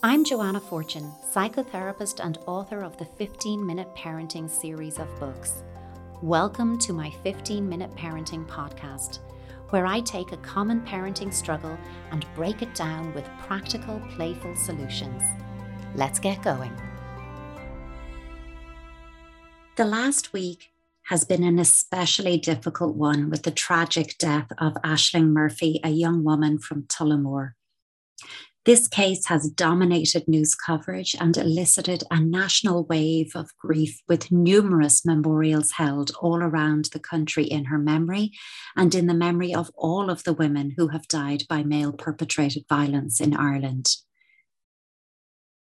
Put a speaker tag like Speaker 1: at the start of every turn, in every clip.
Speaker 1: I'm Joanna Fortune, psychotherapist and author of the 15 Minute Parenting series of books. Welcome to my 15 Minute Parenting podcast, where I take a common parenting struggle and break it down with practical, playful solutions. Let's get going. The last week has been an especially difficult one with the tragic death of Ashling Murphy, a young woman from Tullamore. This case has dominated news coverage and elicited a national wave of grief with numerous memorials held all around the country in her memory and in the memory of all of the women who have died by male perpetrated violence in Ireland.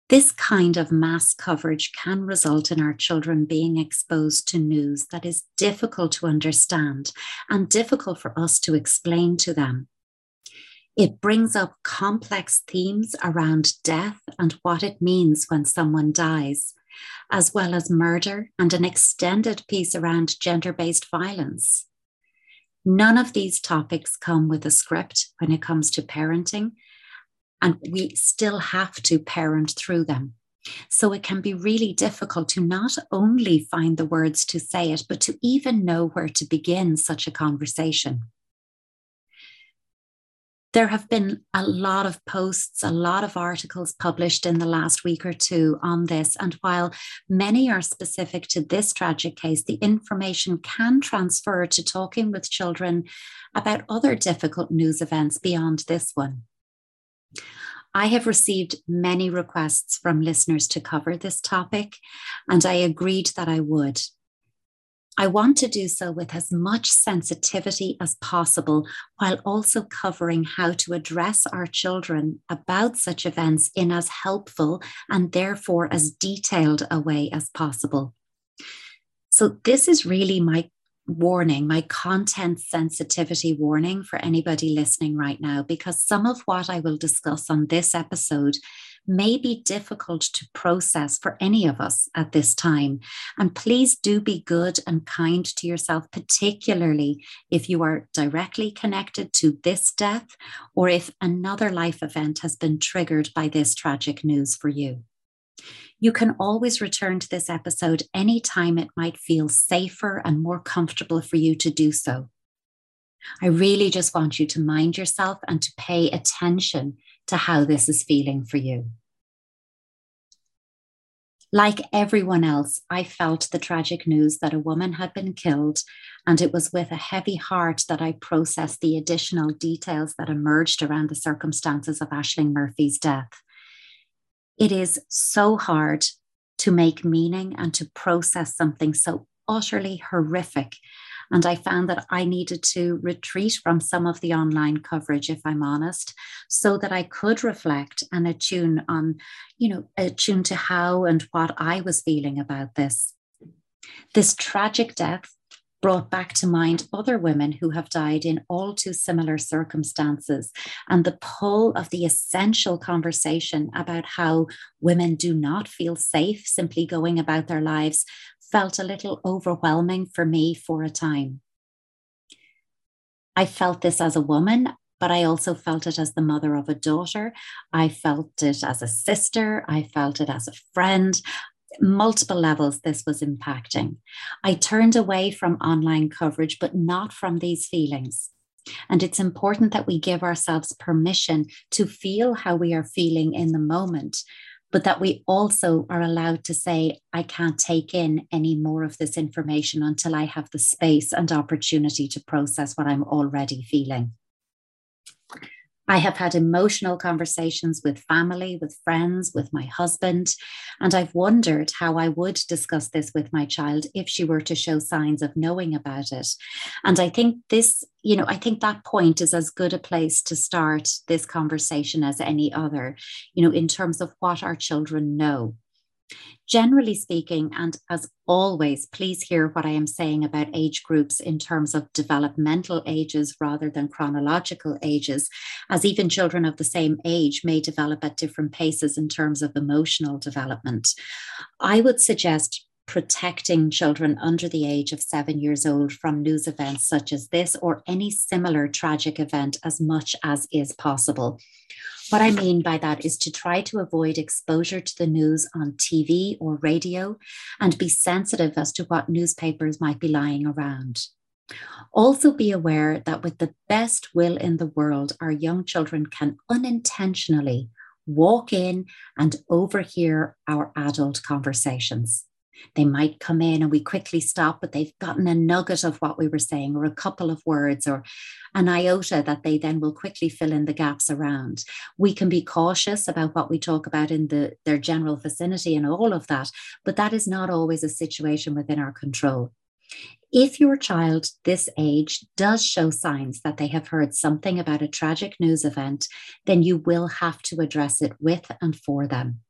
Speaker 1: This kind of mass coverage can result in our children being exposed to news that is difficult to understand and difficult for us to explain to them. It brings up complex themes around death and what it means when someone dies, as well as murder and an extended piece around gender based violence. None of these topics come with a script when it comes to parenting, and we still have to parent through them. So it can be really difficult to not only find the words to say it, but to even know where to begin such a conversation there have been a lot of posts, a lot of articles published in the last week or two on this. And while many are specific to this tragic case, the information can transfer to talking with children about other difficult news events beyond this one. I have received many requests from listeners to cover this topic, and I agreed that I would. I want to do so with as much sensitivity as possible while also covering how to address our children about such events in as helpful and therefore as detailed a way as possible. So, this is really my warning, my content sensitivity warning for anybody listening right now, because some of what I will discuss on this episode may be difficult to process for any of us at this time. And please do be good and kind to yourself, particularly if you are directly connected to this death or if another life event has been triggered by this tragic news for you. You can always return to this episode anytime it might feel safer and more comfortable for you to do so. I really just want you to mind yourself and to pay attention to how this is feeling for you. Like everyone else, I felt the tragic news that a woman had been killed, and it was with a heavy heart that I processed the additional details that emerged around the circumstances of Ashling Murphy's death. It is so hard to make meaning and to process something so utterly horrific and I found that I needed to retreat from some of the online coverage, if I'm honest, so that I could reflect and attune on, you know, attune to how and what I was feeling about this. This tragic death brought back to mind other women who have died in all too similar circumstances and the pull of the essential conversation about how women do not feel safe simply going about their lives felt a little overwhelming for me for a time. I felt this as a woman, but I also felt it as the mother of a daughter. I felt it as a sister. I felt it as a friend. Multiple levels, this was impacting. I turned away from online coverage, but not from these feelings. And it's important that we give ourselves permission to feel how we are feeling in the moment but that we also are allowed to say, I can't take in any more of this information until I have the space and opportunity to process what I'm already feeling. I have had emotional conversations with family, with friends, with my husband, and I've wondered how I would discuss this with my child if she were to show signs of knowing about it. And I think this, you know, I think that point is as good a place to start this conversation as any other, you know, in terms of what our children know. Generally speaking, and as always, please hear what I am saying about age groups in terms of developmental ages rather than chronological ages, as even children of the same age may develop at different paces in terms of emotional development. I would suggest protecting children under the age of seven years old from news events such as this or any similar tragic event as much as is possible. What I mean by that is to try to avoid exposure to the news on TV or radio and be sensitive as to what newspapers might be lying around. Also, be aware that with the best will in the world, our young children can unintentionally walk in and overhear our adult conversations. They might come in and we quickly stop, but they've gotten a nugget of what we were saying, or a couple of words, or an iota that they then will quickly fill in the gaps around. We can be cautious about what we talk about in the, their general vicinity and all of that, but that is not always a situation within our control. If your child this age does show signs that they have heard something about a tragic news event, then you will have to address it with and for them.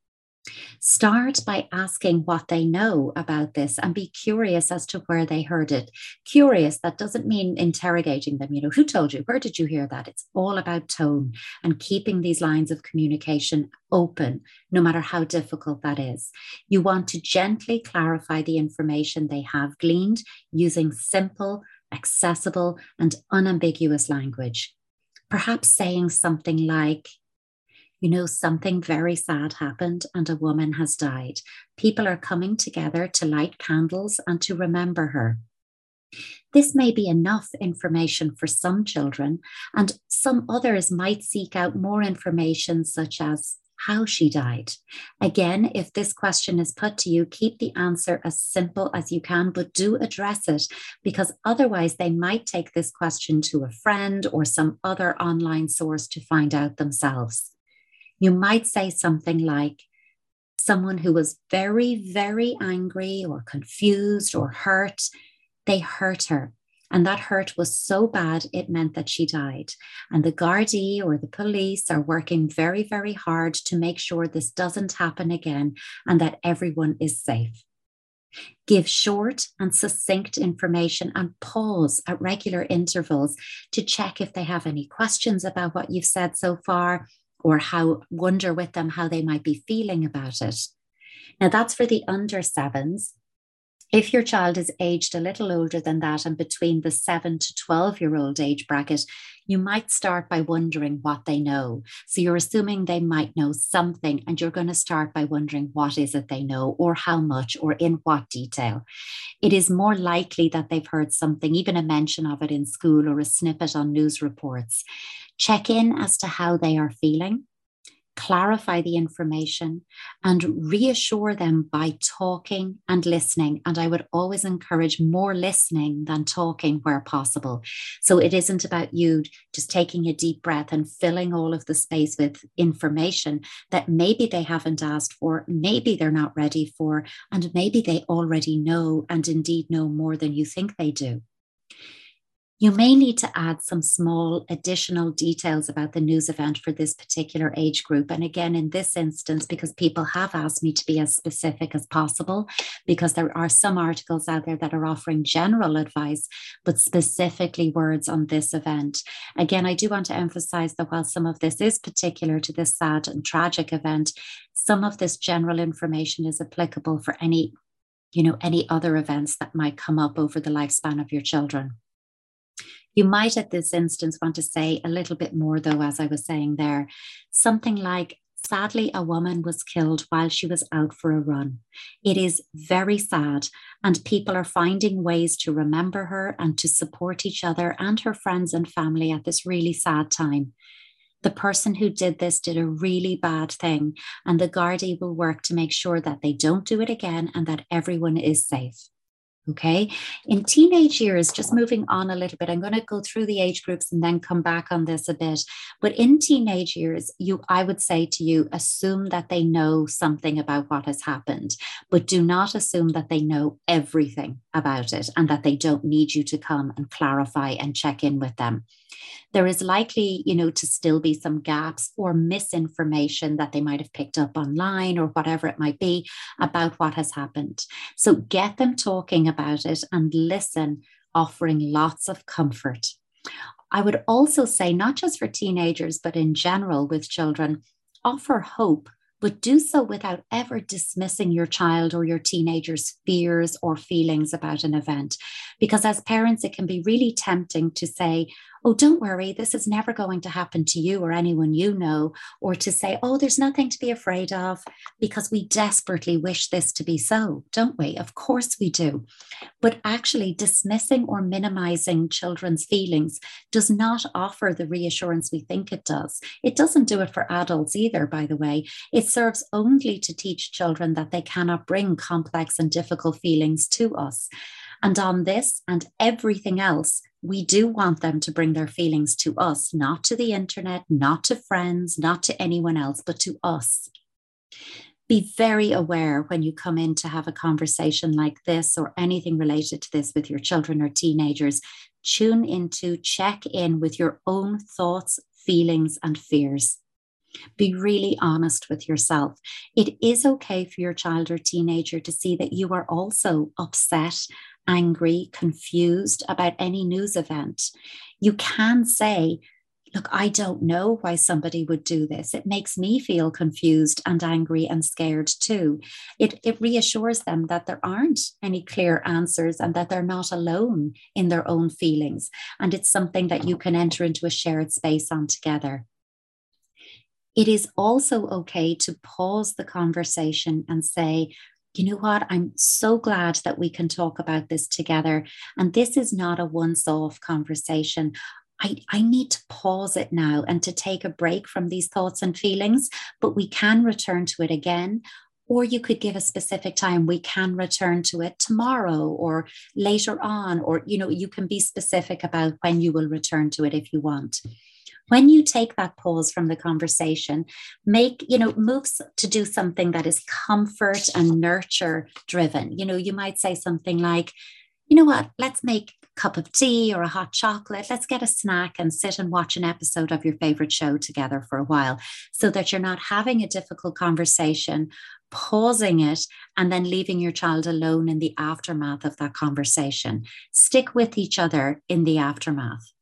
Speaker 1: Start by asking what they know about this and be curious as to where they heard it. Curious, that doesn't mean interrogating them. You know, who told you? Where did you hear that? It's all about tone and keeping these lines of communication open, no matter how difficult that is. You want to gently clarify the information they have gleaned using simple, accessible, and unambiguous language. Perhaps saying something like, you know, something very sad happened and a woman has died. People are coming together to light candles and to remember her. This may be enough information for some children, and some others might seek out more information, such as how she died. Again, if this question is put to you, keep the answer as simple as you can, but do address it because otherwise they might take this question to a friend or some other online source to find out themselves. You might say something like, someone who was very, very angry or confused or hurt, they hurt her. And that hurt was so bad, it meant that she died. And the Gardaí or the police are working very, very hard to make sure this doesn't happen again and that everyone is safe. Give short and succinct information and pause at regular intervals to check if they have any questions about what you've said so far or how wonder with them how they might be feeling about it. Now, that's for the under sevens. If your child is aged a little older than that and between the seven to 12 year old age bracket, you might start by wondering what they know. So you're assuming they might know something, and you're going to start by wondering what is it they know, or how much, or in what detail. It is more likely that they've heard something, even a mention of it in school or a snippet on news reports. Check in as to how they are feeling clarify the information and reassure them by talking and listening. And I would always encourage more listening than talking where possible. So it isn't about you just taking a deep breath and filling all of the space with information that maybe they haven't asked for, maybe they're not ready for, and maybe they already know and indeed know more than you think they do. You may need to add some small additional details about the news event for this particular age group. And again, in this instance, because people have asked me to be as specific as possible, because there are some articles out there that are offering general advice, but specifically words on this event. Again, I do want to emphasize that while some of this is particular to this sad and tragic event, some of this general information is applicable for any you know any other events that might come up over the lifespan of your children you might, at this instance, want to say a little bit more, though, as I was saying there, something like, Sadly, a woman was killed while she was out for a run. It is very sad, and people are finding ways to remember her and to support each other and her friends and family at this really sad time. The person who did this did a really bad thing, and the Gardaí will work to make sure that they don't do it again and that everyone is safe. Okay. In teenage years, just moving on a little bit, I'm going to go through the age groups and then come back on this a bit. But in teenage years, you, I would say to you, assume that they know something about what has happened, but do not assume that they know everything about it and that they don't need you to come and clarify and check in with them there is likely, you know, to still be some gaps or misinformation that they might have picked up online or whatever it might be about what has happened. So get them talking about it and listen, offering lots of comfort. I would also say, not just for teenagers, but in general with children, offer hope but do so without ever dismissing your child or your teenager's fears or feelings about an event. Because as parents, it can be really tempting to say, oh, don't worry, this is never going to happen to you or anyone you know, or to say, oh, there's nothing to be afraid of, because we desperately wish this to be so, don't we? Of course we do. But actually, dismissing or minimizing children's feelings does not offer the reassurance we think it does. It doesn't do it for adults either, by the way. It serves only to teach children that they cannot bring complex and difficult feelings to us. And on this and everything else, we do want them to bring their feelings to us, not to the internet, not to friends, not to anyone else, but to us. Be very aware when you come in to have a conversation like this or anything related to this with your children or teenagers. Tune into, check in with your own thoughts, feelings, and fears. Be really honest with yourself. It is okay for your child or teenager to see that you are also upset angry, confused about any news event, you can say, Look, I don't know why somebody would do this. It makes me feel confused and angry and scared too. It, it reassures them that there aren't any clear answers and that they're not alone in their own feelings. And it's something that you can enter into a shared space on together. It is also okay to pause the conversation and say, you know what? I'm so glad that we can talk about this together. And this is not a once off conversation. I, I need to pause it now and to take a break from these thoughts and feelings, but we can return to it again. Or you could give a specific time. We can return to it tomorrow or later on, or you know, you can be specific about when you will return to it if you want when you take that pause from the conversation make you know moves to do something that is comfort and nurture driven. You know you might say something like you know what? Let's make a cup of tea or a hot chocolate. Let's get a snack and sit and watch an episode of your favorite show together for a while so that you're not having a difficult conversation pausing it and then leaving your child alone in the aftermath of that conversation. Stick with each other in the aftermath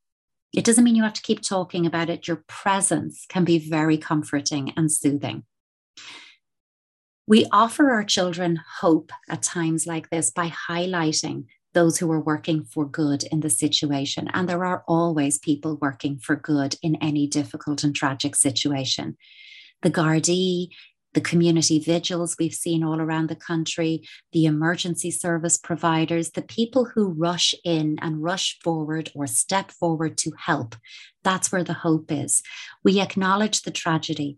Speaker 1: it doesn't mean you have to keep talking about it. Your presence can be very comforting and soothing. We offer our children hope at times like this by highlighting those who are working for good in the situation. And there are always people working for good in any difficult and tragic situation. The Gardaí the community vigils we've seen all around the country, the emergency service providers, the people who rush in and rush forward or step forward to help. That's where the hope is. We acknowledge the tragedy.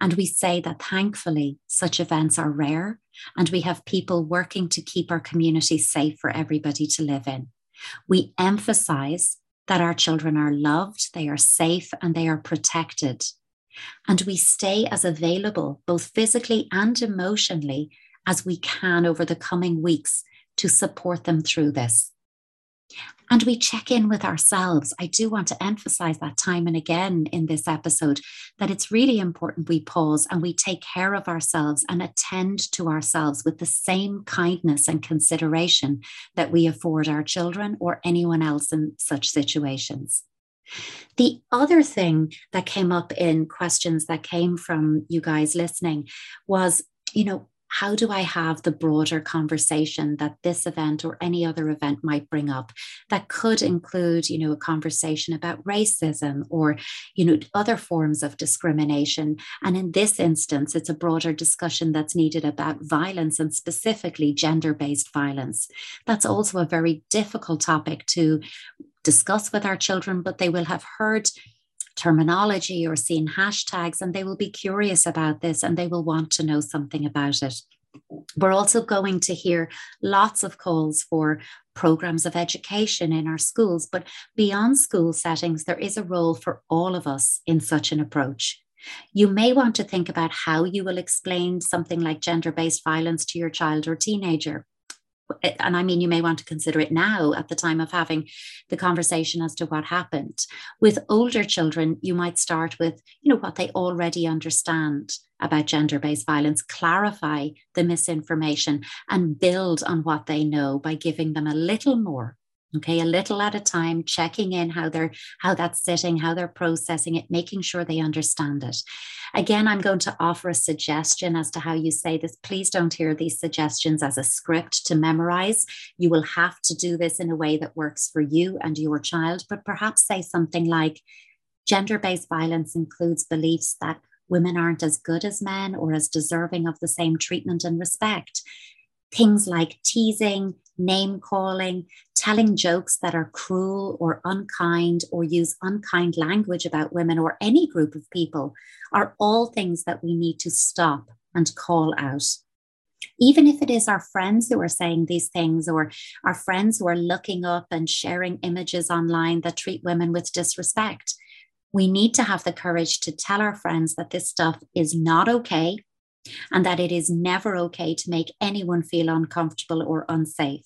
Speaker 1: And we say that thankfully, such events are rare, and we have people working to keep our community safe for everybody to live in. We emphasize that our children are loved, they are safe, and they are protected and we stay as available, both physically and emotionally, as we can over the coming weeks to support them through this. And we check in with ourselves. I do want to emphasize that time and again in this episode that it's really important we pause and we take care of ourselves and attend to ourselves with the same kindness and consideration that we afford our children or anyone else in such situations. The other thing that came up in questions that came from you guys listening was, you know, how do I have the broader conversation that this event or any other event might bring up that could include, you know, a conversation about racism or, you know, other forms of discrimination. And in this instance, it's a broader discussion that's needed about violence and specifically gender based violence. That's also a very difficult topic to discuss with our children, but they will have heard terminology or seen hashtags and they will be curious about this and they will want to know something about it. We're also going to hear lots of calls for programs of education in our schools, but beyond school settings, there is a role for all of us in such an approach. You may want to think about how you will explain something like gender based violence to your child or teenager and I mean, you may want to consider it now at the time of having the conversation as to what happened. With older children, you might start with, you know, what they already understand about gender based violence, clarify the misinformation, and build on what they know by giving them a little more okay a little at a time checking in how they're how that's sitting how they're processing it making sure they understand it. Again i'm going to offer a suggestion as to how you say this. Please don't hear these suggestions as a script to memorize. You will have to do this in a way that works for you and your child but perhaps say something like gender-based violence includes beliefs that women aren't as good as men or as deserving of the same treatment and respect. Things like teasing name calling, telling jokes that are cruel or unkind or use unkind language about women or any group of people are all things that we need to stop and call out. Even if it is our friends who are saying these things or our friends who are looking up and sharing images online that treat women with disrespect, we need to have the courage to tell our friends that this stuff is not okay and that it is never okay to make anyone feel uncomfortable or unsafe.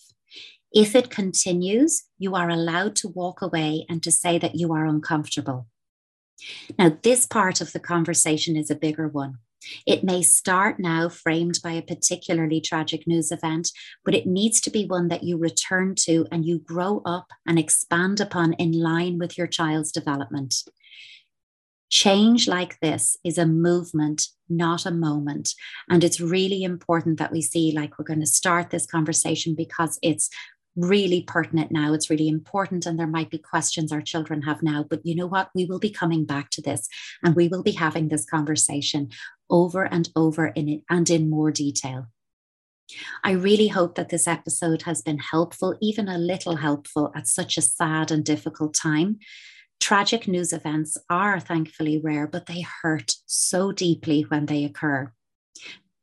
Speaker 1: If it continues, you are allowed to walk away and to say that you are uncomfortable. Now, this part of the conversation is a bigger one. It may start now framed by a particularly tragic news event, but it needs to be one that you return to and you grow up and expand upon in line with your child's development. Change like this is a movement, not a moment. And it's really important that we see, like, we're going to start this conversation because it's really pertinent now. It's really important. And there might be questions our children have now. But you know what? We will be coming back to this and we will be having this conversation over and over in it and in more detail. I really hope that this episode has been helpful, even a little helpful at such a sad and difficult time. Tragic news events are thankfully rare, but they hurt so deeply when they occur.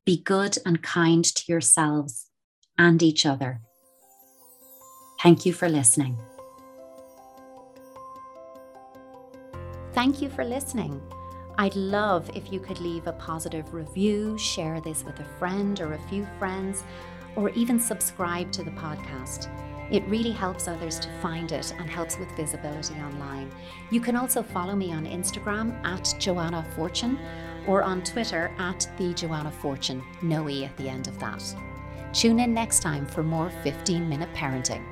Speaker 1: Be good and kind to yourselves and each other. Thank you for listening. Thank you for listening. I'd love if you could leave a positive review, share this with a friend or a few friends, or even subscribe to the podcast. It really helps others to find it and helps with visibility online. You can also follow me on Instagram at Joanna Fortune or on Twitter at the Joanna Fortune, no E at the end of that. Tune in next time for more 15 minute parenting.